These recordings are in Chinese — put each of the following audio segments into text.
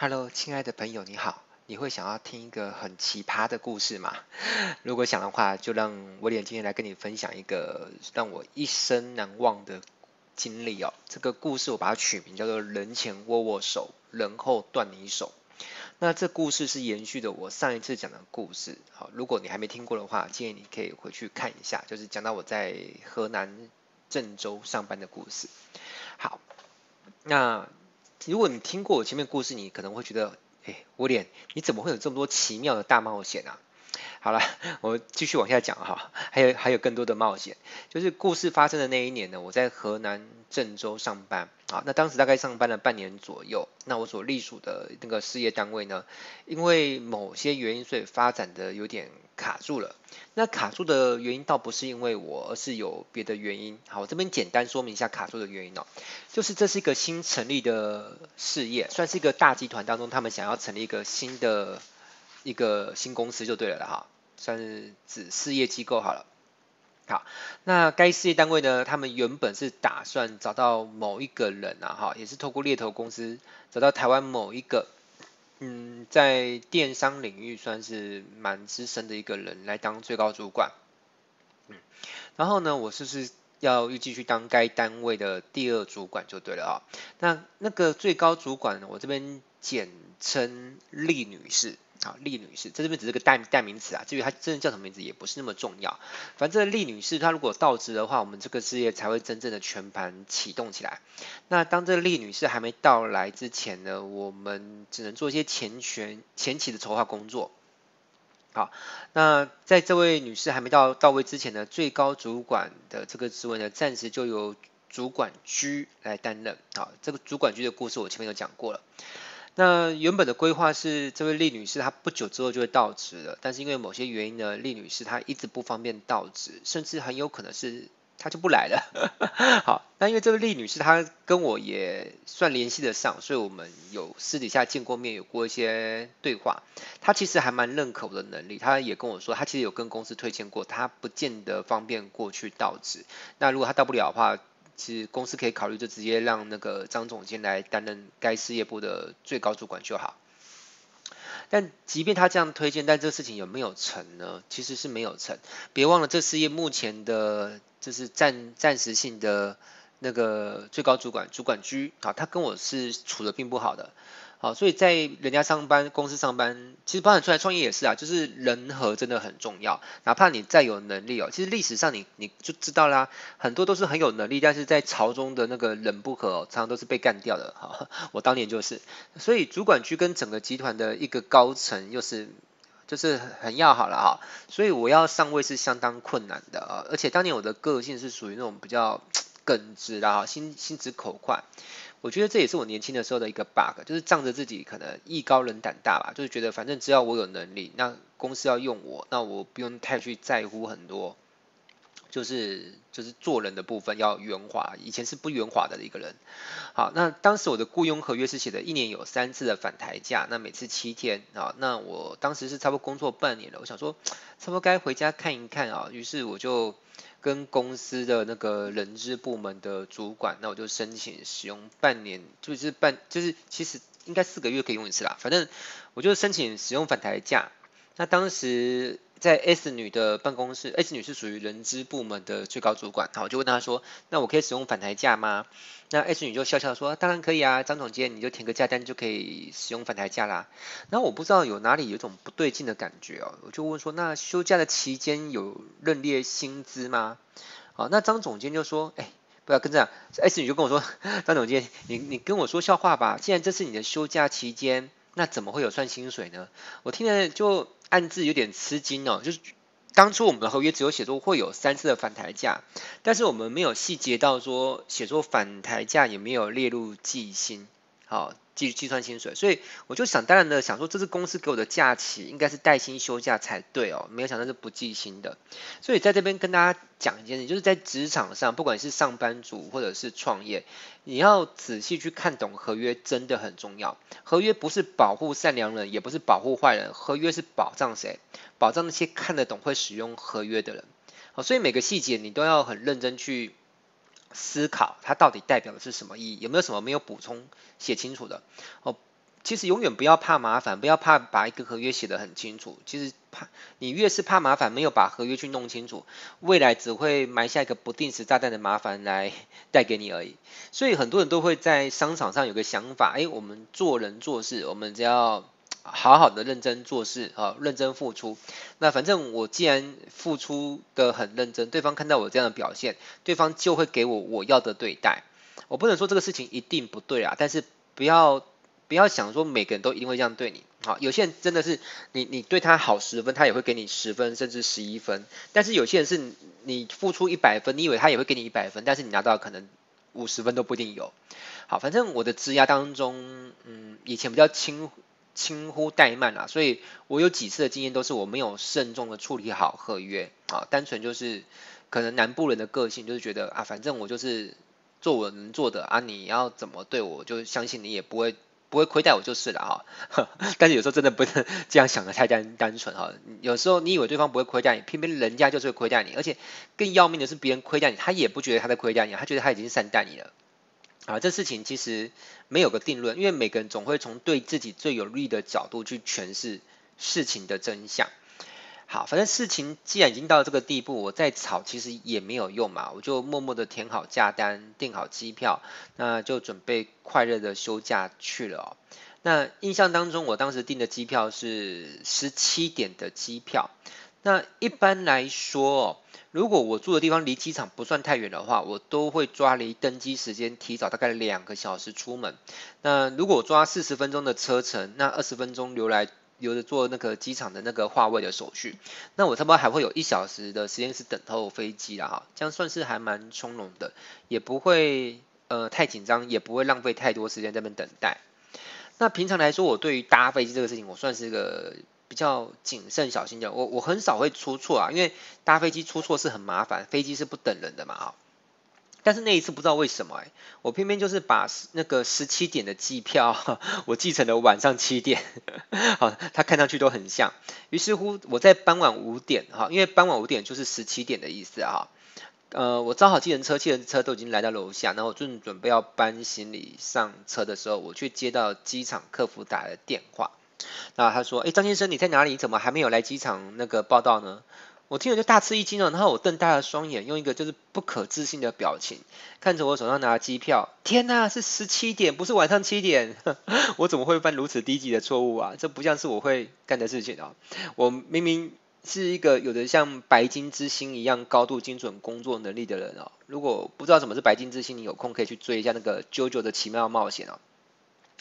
Hello，亲爱的朋友，你好。你会想要听一个很奇葩的故事吗？如果想的话，就让威廉今天来跟你分享一个让我一生难忘的经历哦。这个故事我把它取名叫做“人前握握手，人后断你手”。那这故事是延续的我上一次讲的故事。好，如果你还没听过的话，建议你可以回去看一下，就是讲到我在河南郑州上班的故事。好，那。如果你听过我前面故事，你可能会觉得，哎，威廉，你怎么会有这么多奇妙的大冒险啊？好了，我继续往下讲哈，还有还有更多的冒险，就是故事发生的那一年呢，我在河南郑州上班啊，那当时大概上班了半年左右，那我所隶属的那个事业单位呢，因为某些原因，所以发展的有点卡住了。那卡住的原因倒不是因为我，而是有别的原因。好，我这边简单说明一下卡住的原因哦，就是这是一个新成立的事业，算是一个大集团当中，他们想要成立一个新的。一个新公司就对了了哈，算是指事业机构好了。好，那该事业单位呢，他们原本是打算找到某一个人啊，哈，也是透过猎头公司找到台湾某一个，嗯，在电商领域算是蛮资深的一个人来当最高主管。嗯，然后呢，我是不是要预计去当该单位的第二主管就对了啊。那那个最高主管呢，我这边简称利女士。好，厉女士，在这边只是个代代名词啊，至于她真的叫什么名字也不是那么重要。反正厉女士她如果到职的话，我们这个事业才会真正的全盘启动起来。那当这个厉女士还没到来之前呢，我们只能做一些前权前期的筹划工作。好，那在这位女士还没到到位之前呢，最高主管的这个职位呢，暂时就由主管居来担任。好，这个主管居的故事我前面有讲过了。那原本的规划是，这位厉女士她不久之后就会到职了，但是因为某些原因呢，厉女士她一直不方便到职，甚至很有可能是她就不来了。好，那因为这位厉女士她跟我也算联系得上，所以我们有私底下见过面，有过一些对话。她其实还蛮认可我的能力，她也跟我说，她其实有跟公司推荐过，她不见得方便过去到职。那如果她到不了的话，其实公司可以考虑，就直接让那个张总监来担任该事业部的最高主管就好。但即便他这样推荐，但这个事情有没有成呢？其实是没有成。别忘了，这事业目前的，就是暂暂时性的那个最高主管主管居啊，他跟我是处的并不好的。好，所以在人家上班公司上班，其实包含出来创业也是啊，就是人和真的很重要。哪怕你再有能力哦，其实历史上你你就知道啦，很多都是很有能力，但是在朝中的那个人不和，常常都是被干掉的。哈，我当年就是，所以主管区跟整个集团的一个高层又是就是很要好了哈，所以我要上位是相当困难的啊，而且当年我的个性是属于那种比较 耿直的哈，心心直口快。我觉得这也是我年轻的时候的一个 bug，就是仗着自己可能艺高人胆大吧，就是觉得反正只要我有能力，那公司要用我，那我不用太去在乎很多，就是就是做人的部分要圆滑，以前是不圆滑的一个人。好，那当时我的雇佣合约是写的一年有三次的返台假，那每次七天啊，那我当时是差不多工作半年了，我想说差不多该回家看一看啊，于是我就。跟公司的那个人资部门的主管，那我就申请使用半年，就是半，就是其实应该四个月可以用一次啦。反正我就申请使用返台假。那当时在 S 女的办公室，S 女是属于人资部门的最高主管，好，我就问她说，那我可以使用返台假吗？那 S 女就笑笑说，当然可以啊，张总监你就填个假单就可以使用返台假啦。然后我不知道有哪里有种不对劲的感觉哦，我就问说，那休假的期间有认列薪资吗？好，那张总监就说，哎，不要跟这样，S 女就跟我说，张总监你你跟我说笑话吧，既然这是你的休假期间，那怎么会有算薪水呢？我听了就。暗自有点吃惊哦，就是当初我们的合约只有写作会有三次的反台价，但是我们没有细节到说写作反台价也没有列入计薪，好。计计算薪水，所以我就想当然的想说，这是公司给我的假期，应该是带薪休假才对哦，没有想到是不计薪的。所以在这边跟大家讲一件事，就是在职场上，不管是上班族或者是创业，你要仔细去看懂合约，真的很重要。合约不是保护善良人，也不是保护坏人，合约是保障谁？保障那些看得懂会使用合约的人。好，所以每个细节你都要很认真去。思考它到底代表的是什么意义？有没有什么没有补充写清楚的？哦，其实永远不要怕麻烦，不要怕把一个合约写得很清楚。其实怕你越是怕麻烦，没有把合约去弄清楚，未来只会埋下一个不定时炸弹的麻烦来带给你而已。所以很多人都会在商场上有个想法，哎，我们做人做事，我们只要好好的认真做事啊，认真付出。那反正我既然付出的很认真，对方看到我这样的表现，对方就会给我我要的对待。我不能说这个事情一定不对啊，但是不要。不要想说每个人都一定会这样对你，好，有些人真的是你你对他好十分，他也会给你十分甚至十一分，但是有些人是你付出一百分，你以为他也会给你一百分，但是你拿到可能五十分都不一定有。好，反正我的枝丫当中，嗯，以前比较轻轻忽怠慢啊，所以我有几次的经验都是我没有慎重的处理好合约，啊，单纯就是可能南部人的个性就是觉得啊，反正我就是做我能做的啊，你要怎么对我，就相信你也不会。不会亏待我就是了哈，但是有时候真的不能这样想的太单单纯哈。有时候你以为对方不会亏待你，偏偏人家就是会亏待你，而且更要命的是别人亏待你，他也不觉得他在亏待你，他觉得他已经善待你了。啊，这事情其实没有个定论，因为每个人总会从对自己最有利的角度去诠释事情的真相。好，反正事情既然已经到这个地步，我再吵其实也没有用嘛，我就默默的填好假单，订好机票，那就准备快乐的休假去了哦。那印象当中，我当时订的机票是十七点的机票。那一般来说，如果我住的地方离机场不算太远的话，我都会抓离登机时间提早大概两个小时出门。那如果抓四十分钟的车程，那二十分钟留来。留着做那个机场的那个划位的手续，那我差不多还会有一小时的时间是等候飞机啦哈，这样算是还蛮从容的，也不会呃太紧张，也不会浪费太多时间在那边等待。那平常来说，我对于搭飞机这个事情，我算是个比较谨慎小心的，我我很少会出错啊，因为搭飞机出错是很麻烦，飞机是不等人的嘛啊。但是那一次不知道为什么哎，我偏偏就是把那个十七点的机票，我记成了晚上七点，好，它看上去都很像。于是乎，我在傍晚五点哈，因为傍晚五点就是十七点的意思啊。呃，我招好计程车，计程车都已经来到楼下，然后我正准备要搬行李上车的时候，我却接到机场客服打的电话。那他说：“哎，张先生，你在哪里？怎么还没有来机场那个报到呢？”我听了就大吃一惊了，然后我瞪大了双眼，用一个就是不可置信的表情看着我手上拿的机票。天呐，是十七点，不是晚上七点，我怎么会犯如此低级的错误啊？这不像是我会干的事情啊！我明明是一个有着像白金之星一样高度精准工作能力的人哦。如果不知道什么是白金之星，你有空可以去追一下那个《JoJo 的奇妙冒险》哦。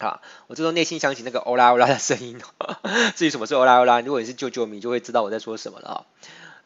好，我这时候内心想起那个欧拉欧拉的声音。至于什么是欧拉欧拉，如果你是 JoJo 迷，就会知道我在说什么了啊。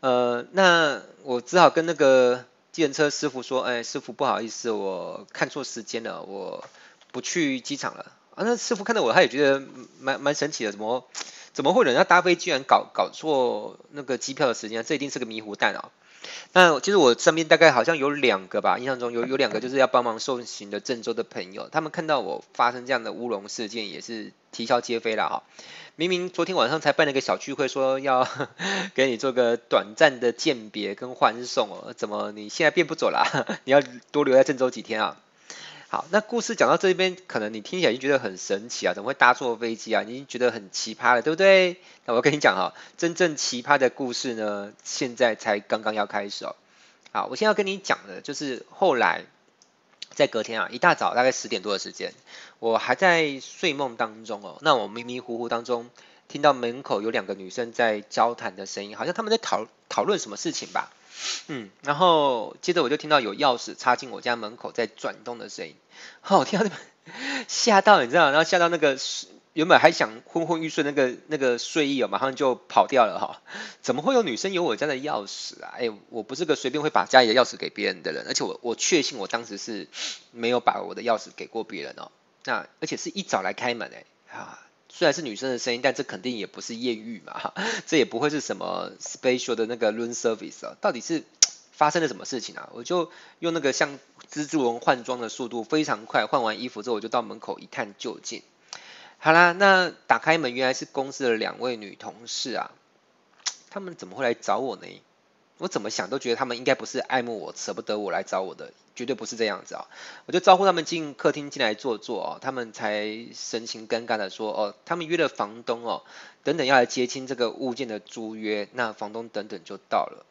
呃，那我只好跟那个计程车师傅说，哎，师傅不好意思，我看错时间了，我不去机场了。啊，那师傅看到我，他也觉得蛮蛮神奇的，怎么怎么会人家搭飞机居然搞搞错那个机票的时间？这一定是个迷糊蛋啊！那其实我身边大概好像有两个吧，印象中有有两个就是要帮忙送行的郑州的朋友，他们看到我发生这样的乌龙事件，也是啼笑皆非了哈。明明昨天晚上才办了个小聚会，说要 给你做个短暂的鉴别跟欢送哦，怎么你现在变不走了？你要多留在郑州几天啊？好，那故事讲到这边，可能你听起来就觉得很神奇啊，怎么会搭错飞机啊？你已经觉得很奇葩了，对不对？那我跟你讲哈，真正奇葩的故事呢，现在才刚刚要开始哦。好，我现在要跟你讲的就是后来。在隔天啊，一大早大概十点多的时间，我还在睡梦当中哦。那我迷迷糊糊当中听到门口有两个女生在交谈的声音，好像他们在讨讨论什么事情吧。嗯，然后接着我就听到有钥匙插进我家门口在转动的声音。好，我听到那吓到你知道，然后吓到那个。原本还想昏昏欲睡，那个那个睡意哦，马上就跑掉了哈。怎么会有女生有我家的钥匙啊？哎，我不是个随便会把家里的钥匙给别人的人，而且我我确信我当时是没有把我的钥匙给过别人哦。那而且是一早来开门哎啊，虽然是女生的声音，但这肯定也不是艳遇嘛，这也不会是什么 special 的那个 room service 啊。到底是发生了什么事情啊？我就用那个像蜘蛛人换装的速度非常快，换完衣服之后我就到门口一探究竟。好啦，那打开门，原来是公司的两位女同事啊，他们怎么会来找我呢？我怎么想都觉得他们应该不是爱慕我、舍不得我来找我的，绝对不是这样子啊！我就招呼他们进客厅进来坐坐哦，他们才神情尴尬的说哦，他们约了房东哦，等等要来接清这个物件的租约，那房东等等就到了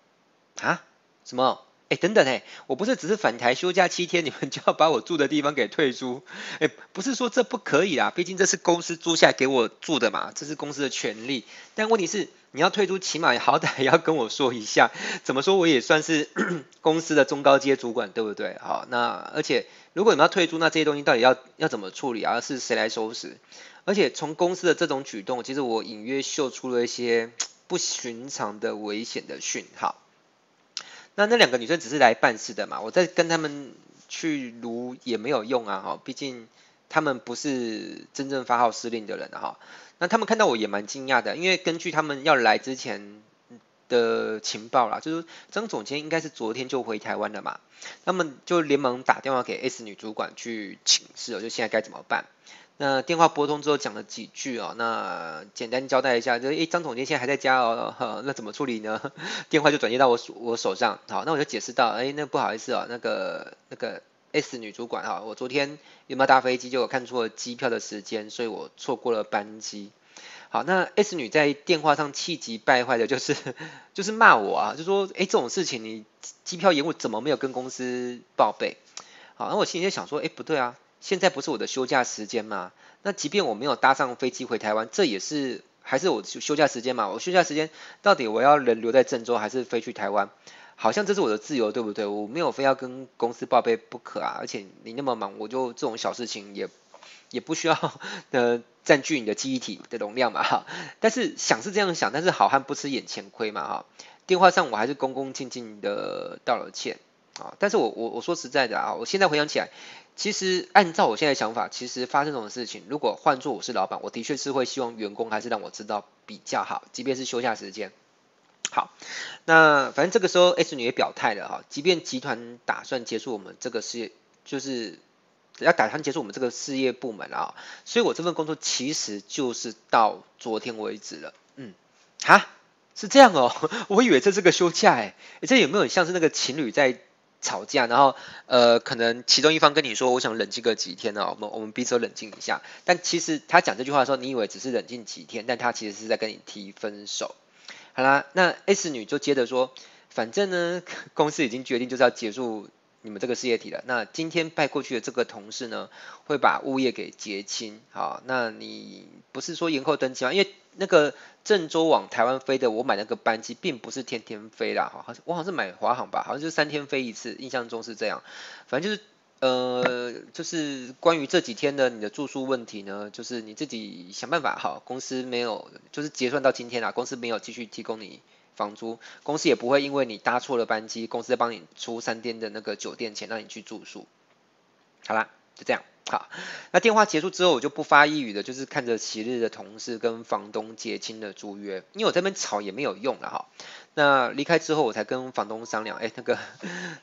啊？什么？哎，等等哎，我不是只是返台休假七天，你们就要把我住的地方给退租？哎，不是说这不可以啊，毕竟这是公司租下给我住的嘛，这是公司的权利。但问题是，你要退租，起码好歹要跟我说一下。怎么说我也算是 公司的中高阶主管，对不对？好，那而且如果你们要退租，那这些东西到底要要怎么处理啊？是谁来收拾？而且从公司的这种举动，其实我隐约嗅出了一些 不寻常的危险的讯号。那那两个女生只是来办事的嘛，我再跟他们去卢也没有用啊，哈，毕竟他们不是真正发号施令的人哈。那他们看到我也蛮惊讶的，因为根据他们要来之前的情报啦，就是张总监应该是昨天就回台湾了嘛，他们就连忙打电话给 S 女主管去请示，就现在该怎么办。那电话拨通之后讲了几句哦，那简单交代一下，就诶张总监现在还在家哦，那怎么处理呢？电话就转接到我我手上，好，那我就解释到，诶那不好意思哦，那个那个 S 女主管哈，我昨天有没有搭飞机，就有看错机票的时间，所以我错过了班机。好，那 S 女在电话上气急败坏的，就是就是骂我啊，就说，诶这种事情你机票延误怎么没有跟公司报备？好，那我心里就想说，诶不对啊。现在不是我的休假时间嘛？那即便我没有搭上飞机回台湾，这也是还是我休休假时间嘛？我休假时间到底我要人留在郑州还是飞去台湾？好像这是我的自由，对不对？我没有非要跟公司报备不可啊！而且你那么忙，我就这种小事情也也不需要 呃占据你的记忆体的容量嘛哈。但是想是这样想，但是好汉不吃眼前亏嘛哈。电话上我还是恭恭敬敬的道了歉啊。但是我我我说实在的啊，我现在回想起来。其实按照我现在想法，其实发生这种事情，如果换做我是老板，我的确是会希望员工还是让我知道比较好，即便是休假时间。好，那反正这个时候 S 女也表态了哈，即便集团打算结束我们这个事业，就是要打算结束我们这个事业部门啊，所以我这份工作其实就是到昨天为止了。嗯，哈，是这样哦，我以为这是个休假哎，这有没有像是那个情侣在？吵架，然后呃，可能其中一方跟你说，我想冷静个几天哦，我们我们彼此冷静一下。但其实他讲这句话的时候，你以为只是冷静几天，但他其实是在跟你提分手。好啦，那 S 女就接着说，反正呢，公司已经决定就是要结束你们这个事业体了。那今天派过去的这个同事呢，会把物业给结清。好，那你不是说延后登记吗？因为那个郑州往台湾飞的，我买那个班机并不是天天飞啦，好像我好像是买华航吧，好像就是三天飞一次，印象中是这样。反正就是呃，就是关于这几天的你的住宿问题呢，就是你自己想办法哈，公司没有，就是结算到今天啦，公司没有继续提供你房租，公司也不会因为你搭错了班机，公司再帮你出三天的那个酒店钱让你去住宿。好啦，就这样。好，那电话结束之后，我就不发一语的，就是看着昔日的同事跟房东结清了租约，因为我这边吵也没有用了哈。那离开之后，我才跟房东商量，哎，那个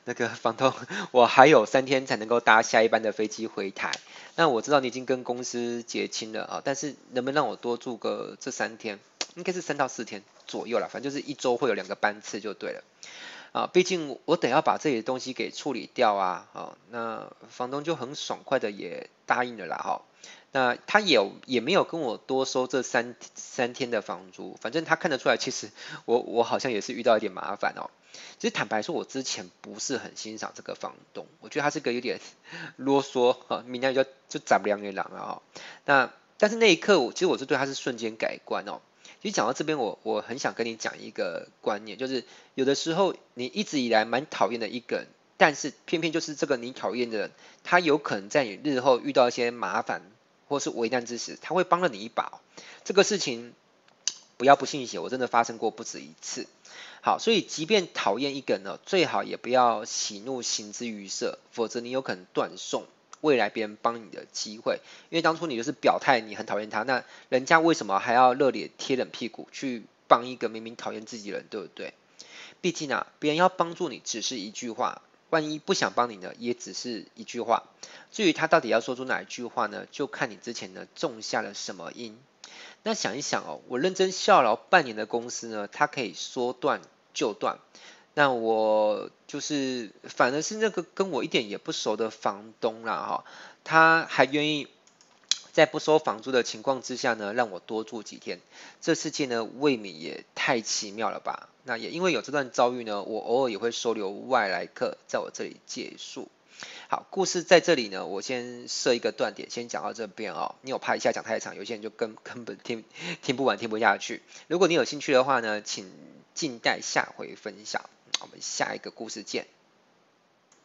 那个房东，我还有三天才能够搭下一班的飞机回台。那我知道你已经跟公司结清了啊，但是能不能让我多住个这三天？应该是三到四天左右了，反正就是一周会有两个班次就对了。啊，毕竟我得要把这些东西给处理掉啊，啊，那房东就很爽快的也答应了啦，哈，那他也也没有跟我多收这三三天的房租，反正他看得出来，其实我我好像也是遇到一点麻烦哦。其实坦白说，我之前不是很欣赏这个房东，我觉得他是个有点啰嗦，哈，明天就就斩不两个人了哈。那但是那一刻，我其实我是对他是瞬间改观哦。其实讲到这边，我我很想跟你讲一个观念，就是有的时候你一直以来蛮讨厌的一个人，但是偏偏就是这个你讨厌的人，他有可能在你日后遇到一些麻烦或是危难之时，他会帮了你一把。这个事情不要不信邪，我真的发生过不止一次。好，所以即便讨厌一个人呢，最好也不要喜怒形之于色，否则你有可能断送。未来别人帮你的机会，因为当初你就是表态你很讨厌他，那人家为什么还要热脸贴冷屁股去帮一个明明讨厌自己人，对不对？毕竟啊，别人要帮助你只是一句话，万一不想帮你呢，也只是一句话。至于他到底要说出哪一句话呢，就看你之前呢种下了什么因。那想一想哦，我认真效劳半年的公司呢，它可以说断就断。那我就是反而是那个跟我一点也不熟的房东啦哈，他还愿意在不收房租的情况之下呢，让我多住几天。这世界呢，未免也太奇妙了吧？那也因为有这段遭遇呢，我偶尔也会收留外来客在我这里借宿。好，故事在这里呢，我先设一个断点，先讲到这边哦。你有怕一下讲太长，有些人就根根本听听不完，听不下去。如果你有兴趣的话呢，请静待下回分享。我们下一个故事见。